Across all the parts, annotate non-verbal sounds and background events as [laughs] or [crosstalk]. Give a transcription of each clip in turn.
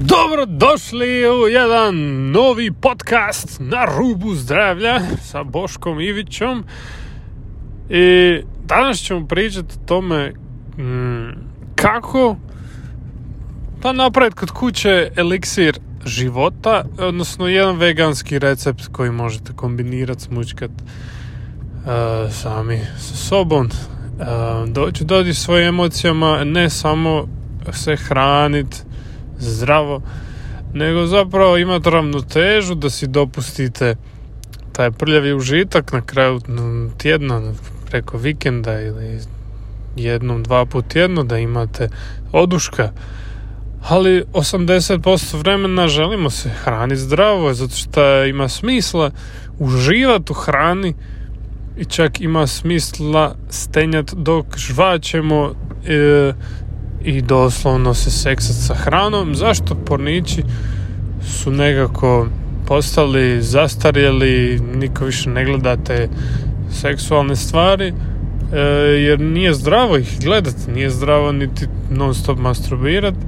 Dobro došli u jedan novi podcast na rubu zdravlja sa Boškom Ivićom. I danas ćemo pričati o tome mm, kako pa napraviti kod kuće eliksir života, odnosno jedan veganski recept koji možete kombinirati, smučkat uh, sami sa sobom, uh, doći dođi svojim emocijama, ne samo se hraniti zdravo, nego zapravo imate ravnotežu da si dopustite taj prljavi užitak na kraju tjedna, preko vikenda ili jednom, dva put tjedno da imate oduška. Ali 80% vremena želimo se hraniti zdravo, zato što ima smisla uživati u hrani i čak ima smisla stenjati dok žvaćemo e, i doslovno se seksat sa hranom. Zašto pornići su nekako postali zastarjeli, niko više ne gleda te seksualne stvari, e, jer nije zdravo ih gledati, nije zdravo niti non stop masturbirati,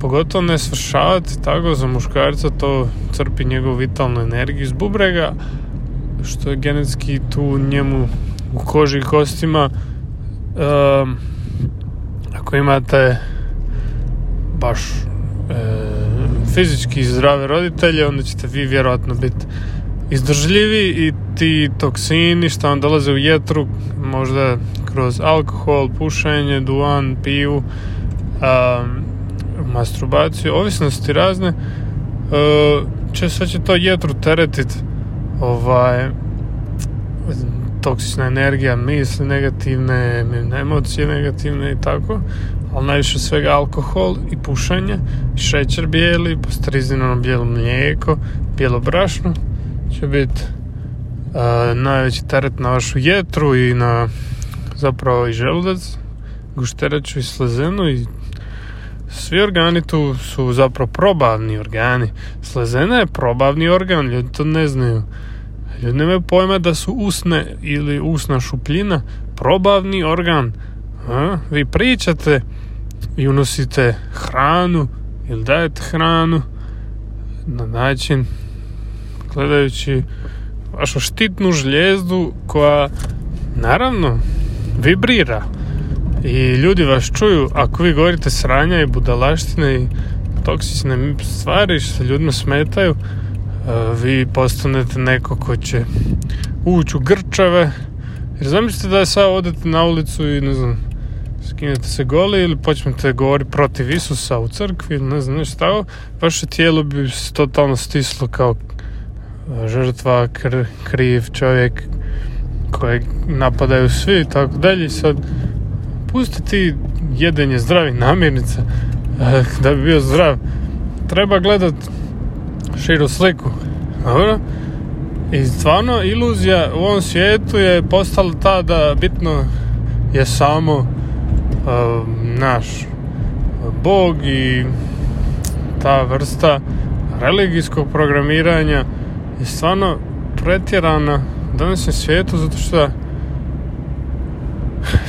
pogotovo ne svršavati tako za muškarca to crpi njegovu vitalnu energiju iz bubrega, što je genetski tu njemu u koži i kostima ako imate baš e, fizički zdrave roditelje, onda ćete vi vjerojatno biti izdržljivi i ti toksini što vam dolaze u jetru, možda kroz alkohol, pušenje, duan, piju, a, masturbaciju, ovisnosti razne, e, će sve će to jetru teretiti ovaj, toksična energija, misli negativne, emocije negativne i tako, ali najviše svega alkohol i pušanje, šećer bijeli, pasterizirano bijelo mlijeko, bijelo brašno će biti najveći teret na vašu jetru i na zapravo i želudac, gušteraču i slezenu i svi organi tu su zapravo probavni organi. Slezena je probavni organ, ljudi to ne znaju. Ljudi nemaju pojma da su usne ili usna šupljina probavni organ. A? Vi pričate i unosite hranu ili dajete hranu na način gledajući vašu štitnu žljezdu koja naravno vibrira i ljudi vas čuju ako vi govorite sranja i budalaštine i toksične stvari što ljudima smetaju vi postanete neko ko će ući u grčave jer zamislite da je sad odete na ulicu i ne znam skinete se goli ili počnete govoriti protiv Isusa u crkvi ili ne znam nešto vaše tijelo bi se totalno stislo kao žrtva kr, kriv čovjek kojeg napadaju svi i tako dalje. Sad pustiti jedenje zdravih namirnica da bi bio zdrav. Treba gledat širu sliku. Dobro? I stvarno iluzija u ovom svijetu je postala ta da bitno je samo uh, naš Bog i ta vrsta religijskog programiranja je stvarno pretjerana danas je svijetu zato što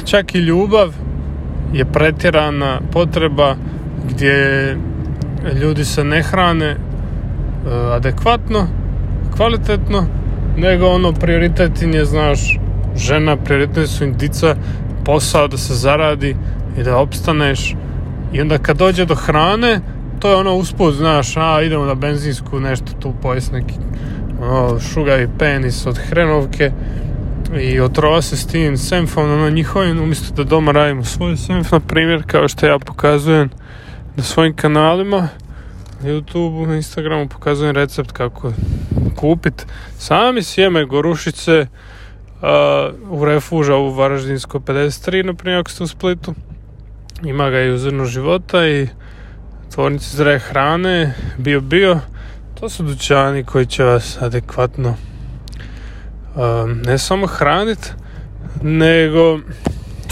čak i ljubav je pretjerana potreba gdje ljudi se ne hrane adekvatno, kvalitetno, nego ono prioritet je, znaš, žena, prioritet su im dica, posao da se zaradi i da opstaneš. I onda kad dođe do hrane, to je ono usput, znaš, a idemo na benzinsku, nešto tu pojest neki ono, šugavi penis od hrenovke i otrova se s tim senfom, ono njihovim, umjesto da doma radimo svoj senf, na primjer, kao što ja pokazujem na svojim kanalima, YouTube, na Instagramu pokazujem recept kako kupit sami sjeme gorušice uh, u refuža u Varaždinsko 53, na primjer ako ste u Splitu. Ima ga i u zrnu života i tvornici zdrave hrane, bio bio. To su dućani koji će vas adekvatno ne samo hraniti, nego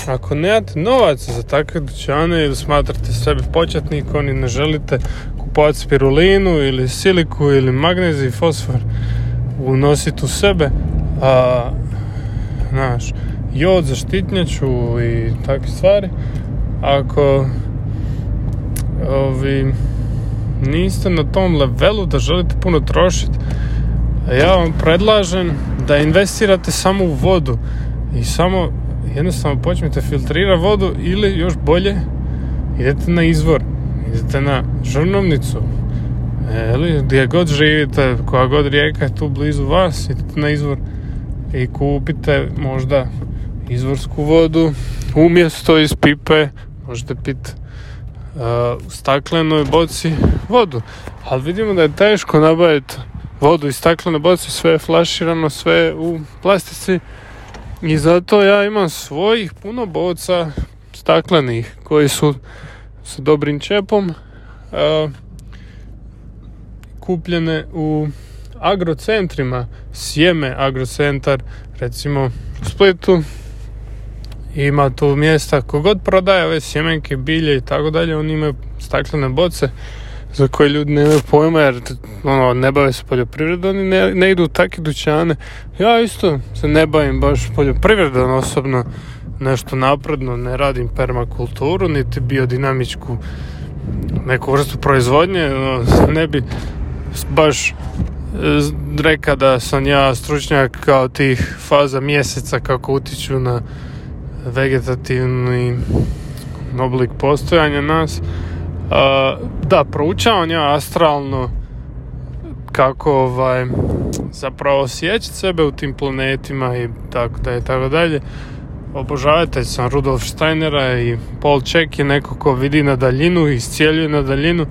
ako nemate novaca za takve dućane ili smatrate sebe početnikom i ne želite kupovati spirulinu ili siliku ili magnezij, fosfor unositi u sebe a znaš jod za štitnjaču i takve stvari. Ako ovi niste na tom levelu da želite puno trošiti, ja vam predlažem da investirate samo u vodu i samo jednostavno počnete filtrirati vodu ili još bolje idete na izvor, idete na žrnovnicu, ili gdje god živite, koja god rijeka je tu blizu vas, idete na izvor i kupite možda izvorsku vodu. Umjesto iz pipe možete piti uh, u staklenoj boci vodu. Ali vidimo da je teško nabaviti vodu iz staklene boci sve je flaširano sve u plastici i zato ja imam svojih puno boca staklenih koji su sa dobrim čepom uh, kupljene u agrocentrima. Sjeme agrocentar recimo u Splitu. Ima tu mjesta kogod prodaje ove sjemenke, bilje i tako dalje. Oni imaju staklene boce za koje ljudi nemaju pojma jer ono, ne bave se poljoprivredom oni ne, ne idu u takve dućane ja isto se ne bavim baš poljoprivredom osobno nešto napredno ne radim permakulturu niti biodinamičku neku vrstu proizvodnje ne bi baš reka da sam ja stručnjak kao tih faza mjeseca kako utiču na vegetativni oblik postojanja nas. Da, proučavam ja astralno kako ovaj, zapravo osjećati sebe u tim planetima i tako da je tako dalje. Obožavatelj sam Rudolf Steinera i Paul Check je neko ko vidi na daljinu i iscijeljuje na daljinu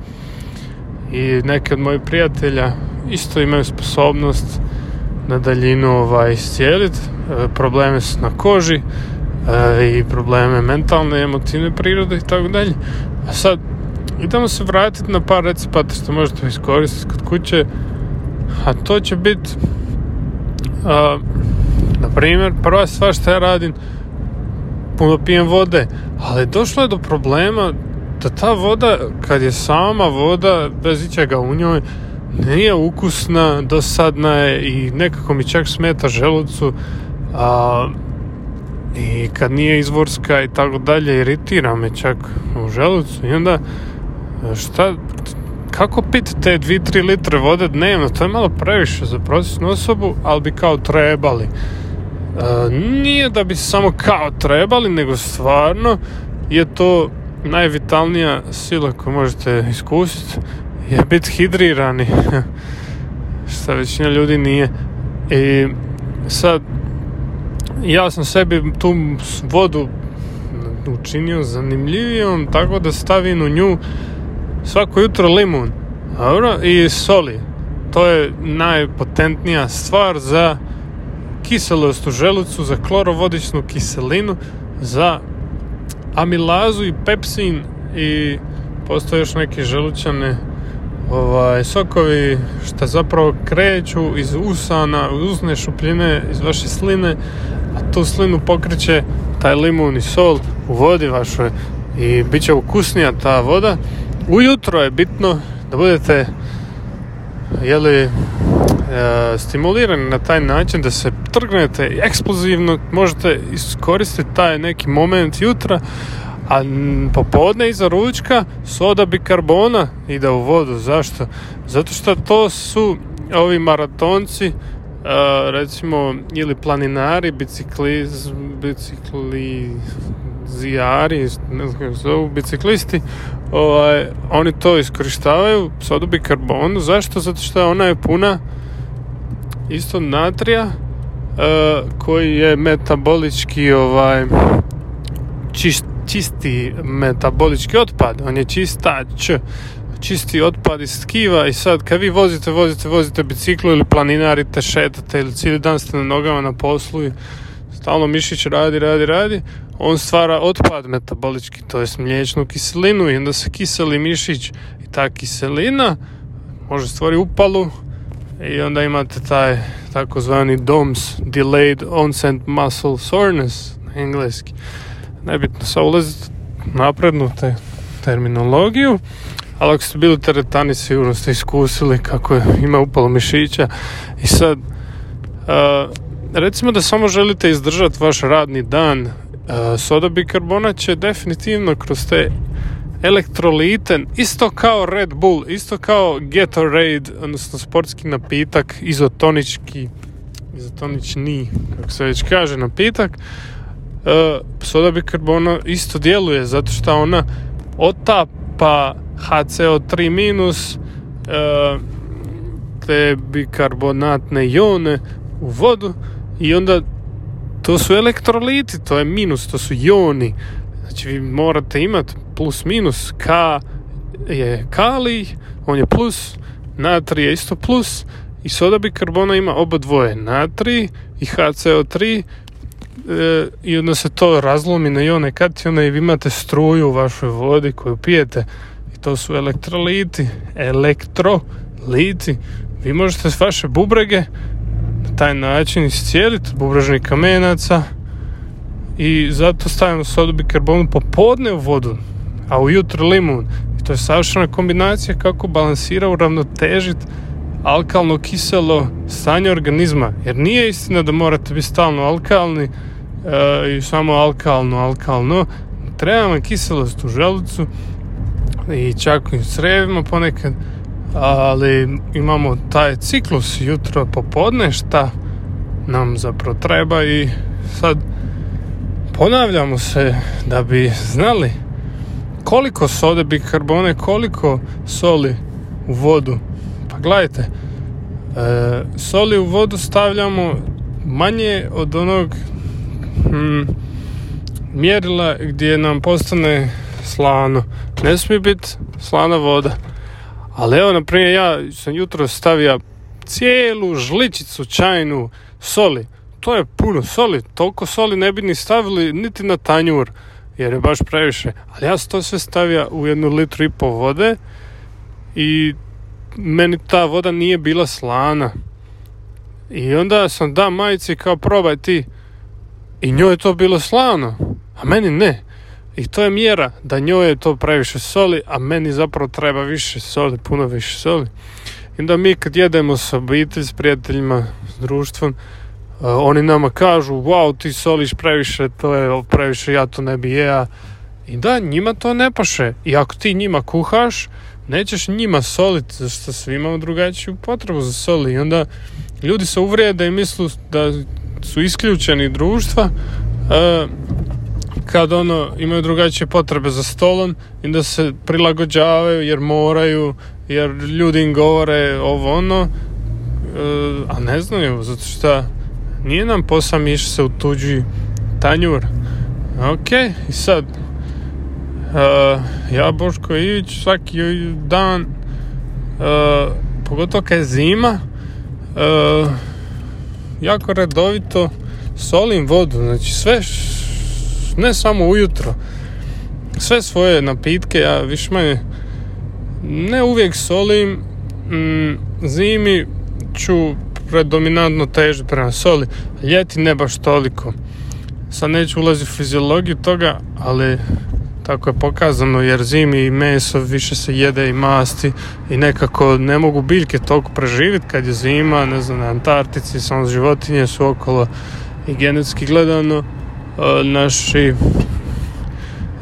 i neki od mojih prijatelja isto imaju sposobnost na daljinu ovaj, iscijeliti e, probleme su na koži e, i probleme mentalne, emotivne prirode i tako dalje. A sad, idemo se vratiti na par recepata što možete iskoristiti kod kuće, a to će biti na primjer, prva stvar što ja radim puno pijem vode, ali došlo je do problema da ta voda, kad je sama voda, bez ičega u njoj, nije ukusna, dosadna je i nekako mi čak smeta želucu, a, i kad nije izvorska i tako dalje, iritira me čak u želucu i onda šta, kako piti te 2-3 litre vode dnevno, to je malo previše za prosječnu osobu, ali bi kao trebali. nije da bi samo kao trebali, nego stvarno je to najvitalnija sila koju možete iskusiti je biti hidrirani. [laughs] Šta većina ljudi nije. I sad ja sam sebi tu vodu učinio zanimljivijom tako da stavim u nju svako jutro limun dobro, i soli to je najpotentnija stvar za kiselost u želucu za klorovodičnu kiselinu za amilazu i pepsin i postoje još neke želučane ovaj, sokovi što zapravo kreću iz usana, usne šupljine, iz vaše sline, a tu slinu pokreće taj limun i sol u vodi vašoj i bit će ukusnija ta voda. Ujutro je bitno da budete jeli, e, stimulirani na taj način da se trgnete eksplozivno, možete iskoristiti taj neki moment jutra, a popodne iza ručka soda bikarbona ide u vodu. Zašto? Zato što to su ovi maratonci recimo ili planinari, bicikli, biciklizijari, ne znam kako zovu, biciklisti, ovaj, oni to iskorištavaju, sodu bikarbonu. Zašto? Zato što ona je puna isto natrija koji je metabolički ovaj čist, čisti metabolički otpad, on je čistać, čisti otpad iz tkiva i sad kad vi vozite, vozite, vozite biciklu ili planinarite, šetate ili cijeli dan ste na nogama na poslu i stalno mišić radi, radi, radi, on stvara otpad metabolički, to je mliječnu kiselinu i onda se kiseli mišić i ta kiselina može stvoriti upalu i onda imate taj takozvani DOMS, Delayed Onset Muscle Soreness na engleski. Nebitno sa ulaziti naprednu te terminologiju, ali ako ste bili teretani sigurno ste iskusili kako ima upalo mišića. I sad recimo da samo želite izdržati vaš radni dan soda bikarbona će definitivno kroz te elektrolite, isto kao Red Bull, isto kao Gatorade, odnosno sportski napitak, izotonički, izotonični, kako se već kaže, napitak, e, soda bikarbona isto djeluje, zato što ona otapa HCO3 minus, e, te bikarbonatne ione u vodu i onda to su elektroliti, to je minus, to su ioni. Znači vi morate imati plus minus. K je kali, on je plus, natri je isto plus i soda bikarbona ima oba dvoje, natri i HCO3 e, i onda se to razlomi na ione katione i vi imate struju u vašoj vodi koju pijete i to su elektroliti, elektroliti. Vi možete s vaše bubrege taj način iscijeliti bubrežnih kamenaca i zato stavimo sodu bikarbonu popodne u vodu, a ujutro limun. I to je savršena kombinacija kako balansira uravnotežiti alkalno kiselo stanje organizma. Jer nije istina da morate biti stalno alkalni e, i samo alkalno, alkalno. Treba vam kiselost u želucu i čak i u crevima ponekad ali imamo taj ciklus jutro popodne šta nam zapravo treba i sad ponavljamo se da bi znali koliko sode bikarbone, koliko soli u vodu. Pa gledajte, e, soli u vodu stavljamo manje od onog hm, mjerila gdje nam postane slano. Ne smije biti slana voda. Ali evo, na primjer, ja sam jutro stavio cijelu žličicu čajnu soli. To je puno soli. Toliko soli ne bi ni stavili niti na tanjur, jer je baš previše. Ali ja sam to sve stavio u jednu litru i pol vode i meni ta voda nije bila slana. I onda sam da majici kao probaj ti. I njoj je to bilo slano, a meni ne. I to je mjera da njoj je to previše soli, a meni zapravo treba više soli, puno više soli. I onda mi kad jedemo s obitelj, s prijateljima, s društvom, uh, oni nama kažu, wow, ti soliš previše, to je previše, ja to ne bi jea. I da, njima to ne paše. I ako ti njima kuhaš, nećeš njima soliti, zašto svi imamo drugačiju potrebu za soli. I onda ljudi se uvrijede i mislu da su isključeni društva, uh, kad ono imaju drugačije potrebe za stolom i da se prilagođavaju jer moraju jer ljudi im govore ovo ono e, a ne znaju zato što nije nam posao miš se u tuđi tanjur. Ok i sad uh, ja Boško Ivić svaki dan uh, pogotovo kad je zima uh, jako redovito solim vodu znači sve ne samo ujutro. Sve svoje napitke ja više manje ne uvijek solim, mm, zimi ću predominantno težiti prema soli, ljeti ne baš toliko. Sad neću ulaziti u fiziologiju toga, ali tako je pokazano jer zimi i meso više se jede i masti i nekako ne mogu biljke toliko preživjeti kad je zima, ne znam, na Antarktici samo životinje su okolo i genetski gledano naši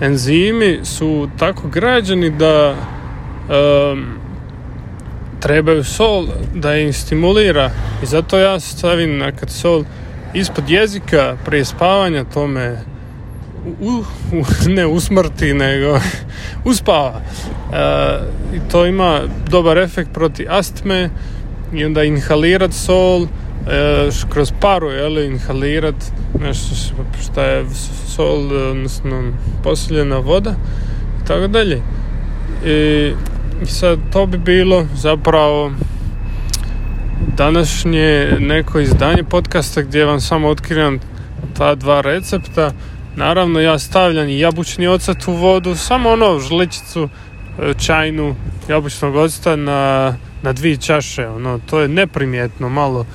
enzimi su tako građani da um, trebaju sol da im stimulira. I zato ja stavim nekad sol ispod jezika prije spavanja tome u, u, ne usmrti nego [laughs] uspava. E, i to ima dobar efekt protiv astme i onda inhalirat sol e, kroz paru jeli, inhalirat nešto što je sol odnosno posiljena voda i tako dalje. I sad to bi bilo zapravo današnje neko izdanje podcasta gdje vam samo otkrivam ta dva recepta. Naravno ja stavljam i jabučni ocet u vodu samo ono žličicu e, čajnu jabučnog oceta na, na dvije čaše ono, to je neprimjetno malo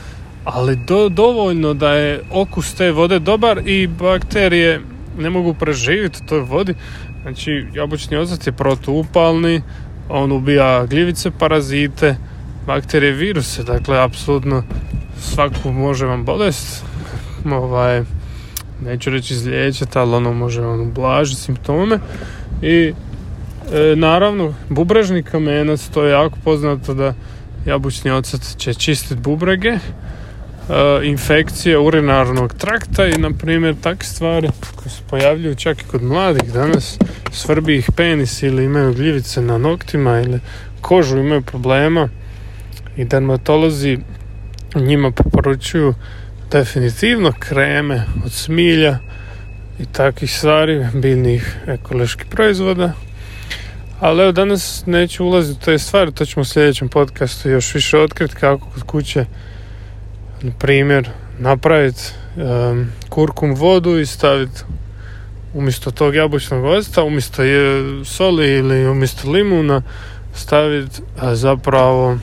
ali do, dovoljno da je okus te vode dobar i bakterije ne mogu preživjeti u toj vodi. Znači, jabučni ocet je protuupalni, on ubija gljivice, parazite, bakterije, viruse, dakle, apsolutno svaku može vam bolest, ovaj, neću reći izliječiti, ali ono može vam ublažiti simptome. I E, naravno, bubrežni kamenac, to je jako poznato da jabučni ocet će čistiti bubrege, infekcije urinarnog trakta i na primjer takve stvari koje se pojavljuju čak i kod mladih danas, svrbi ih penis ili imaju gljivice na noktima ili kožu imaju problema i dermatolozi njima preporučuju definitivno kreme od smilja i takvih stvari, biljnih ekoloških proizvoda. Ali evo danas neću ulaziti u te stvari, to ćemo u sljedećem podcastu još više otkriti kako kod kuće na primjer napraviti um, kurkum vodu i staviti umjesto tog jabučnog octa, umjesto je soli ili umjesto limuna staviti zapravo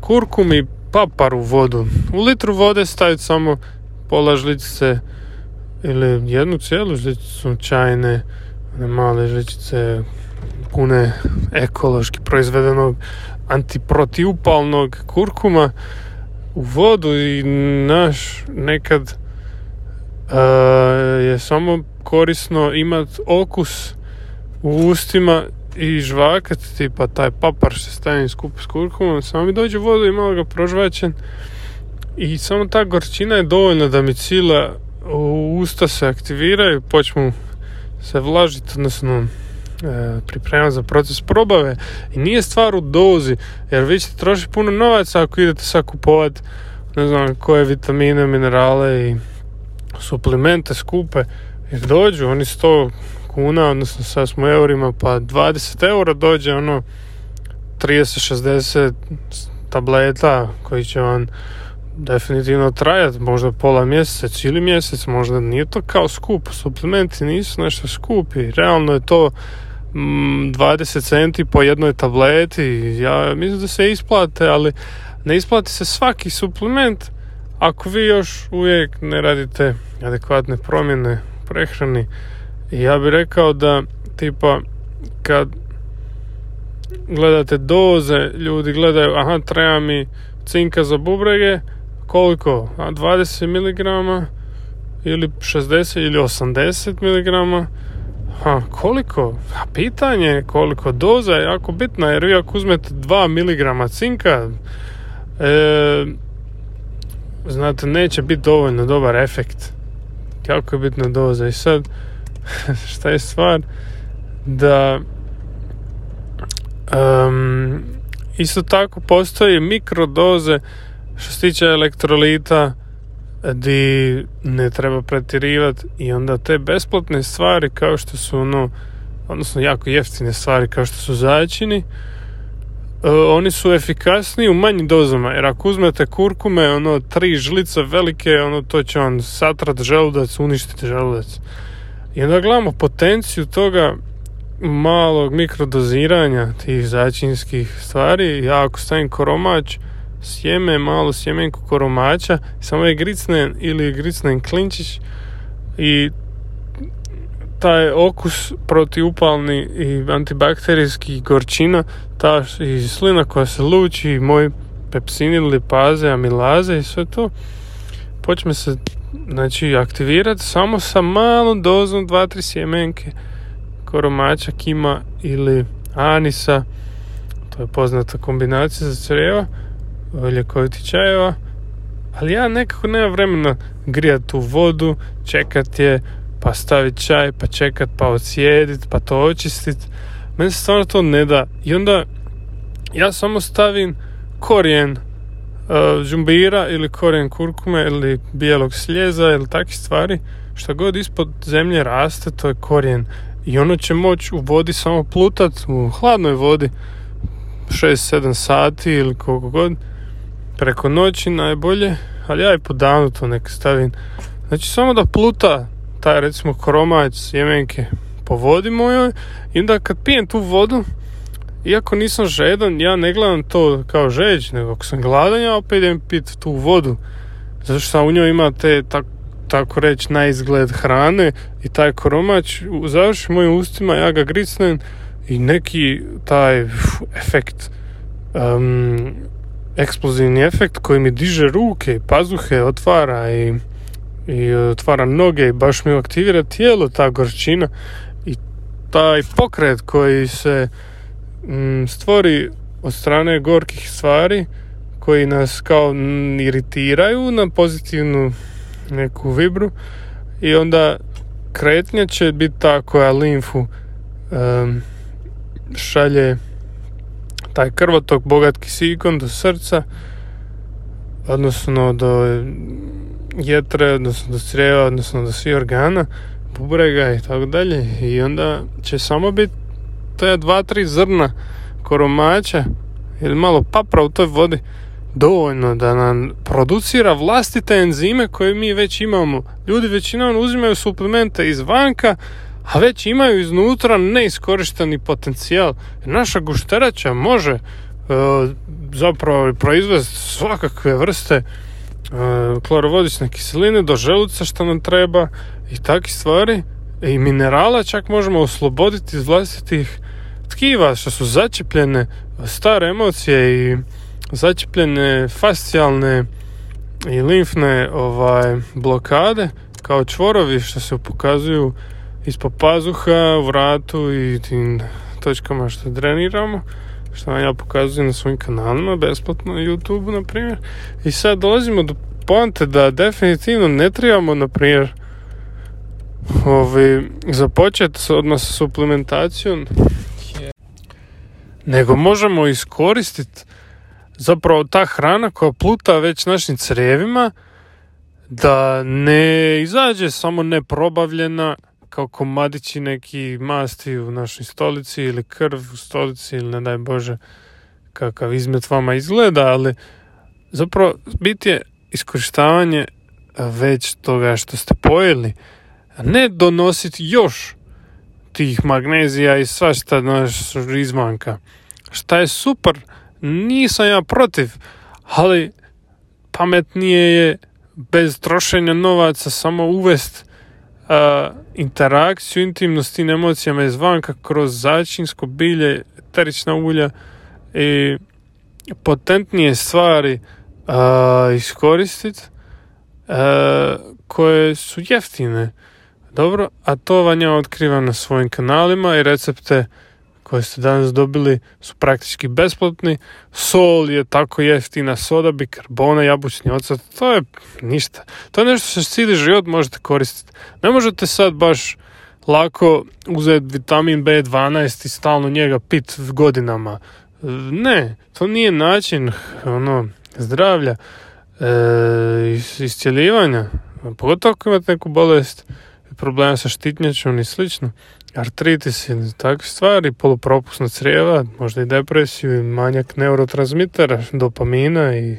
kurkum i papar u vodu. U litru vode staviti samo pola žličice ili jednu cijelu žličicu čajne, male žličice pune ekološki proizvedenog antiprotiupalnog kurkuma u vodu i naš nekad uh, je samo korisno imat okus u ustima i žvakat tipa taj papar što stavim skup s kurkumom samo mi dođe vodu i malo ga prožvaćen. I samo ta gorčina je dovoljna da mi cila u usta se aktiviraju počnu se vlažiti odnosno e, pripremati za proces probave i nije stvar u dozi jer vi ćete trošiti puno novaca ako idete sad kupovati ne znam koje vitamine, minerale i suplemente skupe. Jer dođu oni 100 kuna odnosno sad smo eurima pa 20 eura dođe ono 30-60 tableta koji će vam definitivno trajati možda pola mjeseca, cijeli mjesec, možda nije to kao skup, suplementi nisu nešto skupi, realno je to 20 mm, centi po jednoj tableti, ja mislim da se isplate, ali ne isplati se svaki suplement ako vi još uvijek ne radite adekvatne promjene prehrani. Ja bih rekao da tipa kad gledate doze, ljudi gledaju, aha, treba mi cinka za bubrege, koliko? A 20 mg ili 60 ili 80 mg ha, koliko? Pitanje je koliko. Doza je jako bitna jer vi ako uzmete 2 mg cinka e, znate neće biti dovoljno dobar efekt. Jako je bitna doza. I sad [laughs] šta je stvar? Da um, isto tako postoji mikrodoze što se tiče elektrolita, di ne treba pretjerivati i onda te besplatne stvari kao što su ono, odnosno jako jeftine stvari kao što su začini, e, oni su efikasniji u manjim dozama, jer ako uzmete kurkume, ono, tri žlice velike, ono, to će vam satrat želudac, uništiti želudac. I onda gledamo potenciju toga malog mikrodoziranja tih začinskih stvari. Ja ako stavim koromač, sjeme, malo sjemenku koromača, samo je gricnen ili gricnen klinčić i taj okus protiupalni i antibakterijski gorčina, ta i slina koja se luči, i moj pepsini, lipaze, amilaze i sve to, počne se znači, aktivirati samo sa malom dozom 2-3 sjemenke koromača, kima ili anisa, to je poznata kombinacija za crjeva, ljekoviti čajeva, ali ja nekako nema vremena grijati u vodu, čekat je, pa staviti čaj, pa čekat, pa ocijedit, pa to očistit. Meni se stvarno to ne da. I onda ja samo stavim korijen uh, žumbira ili korijen kurkume ili bijelog sljeza ili takve stvari. Što god ispod zemlje raste, to je korijen. I ono će moći u vodi samo plutat, u hladnoj vodi 6-7 sati ili koliko god preko noći najbolje, ali ja i po danu to nek stavim. Znači samo da pluta taj recimo koromać sjemenke po vodi mojoj i onda kad pijem tu vodu, iako nisam žedan, ja ne gledam to kao žeć, nego ako sam gladan, ja opet idem pit tu vodu. Zato što u njoj ima te, tako, tako reći, na izgled hrane i taj koromać završi mojim ustima, ja ga gricnem i neki taj efekt um, eksplozivni efekt koji mi diže ruke i pazuhe, otvara i, i otvara noge i baš mi aktivira tijelo ta gorčina. I taj pokret koji se mm, stvori od strane gorkih stvari koji nas kao iritiraju na pozitivnu neku vibru i onda kretnja će biti ta koja limfu um, šalje taj krvotok bogat kisikom do srca odnosno do jetre, odnosno do crijeva, odnosno do svih organa, bubrega i tako dalje. I onda će samo biti te dva, tri zrna koromača ili malo papra u toj vodi dovoljno da nam producira vlastite enzime koje mi već imamo. Ljudi većinom uzimaju suplemente izvanka, a već imaju iznutra neiskorišteni potencijal. Naša gušterača može uh, zapravo proizvesti svakakve vrste uh, klorovodične kiseline do želuca što nam treba i takve stvari i minerala čak možemo osloboditi iz vlastitih tkiva što su začepljene stare emocije i začepljene fascijalne i limfne ovaj, blokade kao čvorovi što se pokazuju ispod pazuha, vratu i tim točkama što dreniramo što vam ja pokazujem na svojim kanalima besplatno na YouTube na primjer. I sad dolazimo do poante da definitivno ne trebamo na primjer ovaj, započeti odmah sa suplementacijom nego možemo iskoristiti zapravo ta hrana koja pluta već našim crevima da ne izađe samo neprobavljena kao komadići neki masti u našoj stolici ili krv u stolici ili ne daj Bože kakav izmet vama izgleda, ali zapravo biti je iskorištavanje već toga što ste pojeli, a ne donositi još tih magnezija i svašta naš izmanka. Šta je super, nisam ja protiv, ali pametnije je bez trošenja novaca samo uvest interakciju intimnost s tim emocijama izvanka kroz začinsko bilje, eterična ulja i potentnije stvari uh, iskoristiti koje su jeftine. Dobro, a to vam ja otkrivam na svojim kanalima i recepte koje ste danas dobili su praktički besplatni. Sol je tako jeftina, soda, bikarbona, jabučni ocat, to je ništa. To je nešto što cijeli život možete koristiti. Ne možete sad baš lako uzeti vitamin B12 i stalno njega pit godinama. Ne, to nije način ono, zdravlja, e, iscjeljivanja. Pogotovo ako imate neku bolest, problema sa štitnjačom i slično artritis i takve stvari, polupropusna crijeva, možda i depresiju i manjak neurotransmitera, dopamina i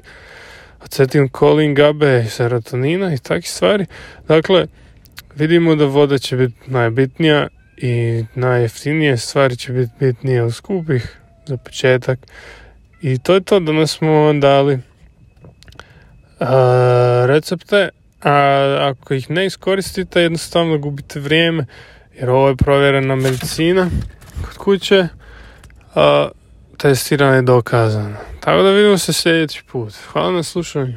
acetilkolin, gabe i serotonina i takve stvari. Dakle, vidimo da voda će biti najbitnija i najjeftinije stvari će biti bitnije od skupih za početak. I to je to, danas smo vam dali a, recepte, a ako ih ne iskoristite, jednostavno gubite vrijeme jer ovo je provjerena medicina kod kuće, a testirana je dokazana. Tako da vidimo se sljedeći put. Hvala na slušanju.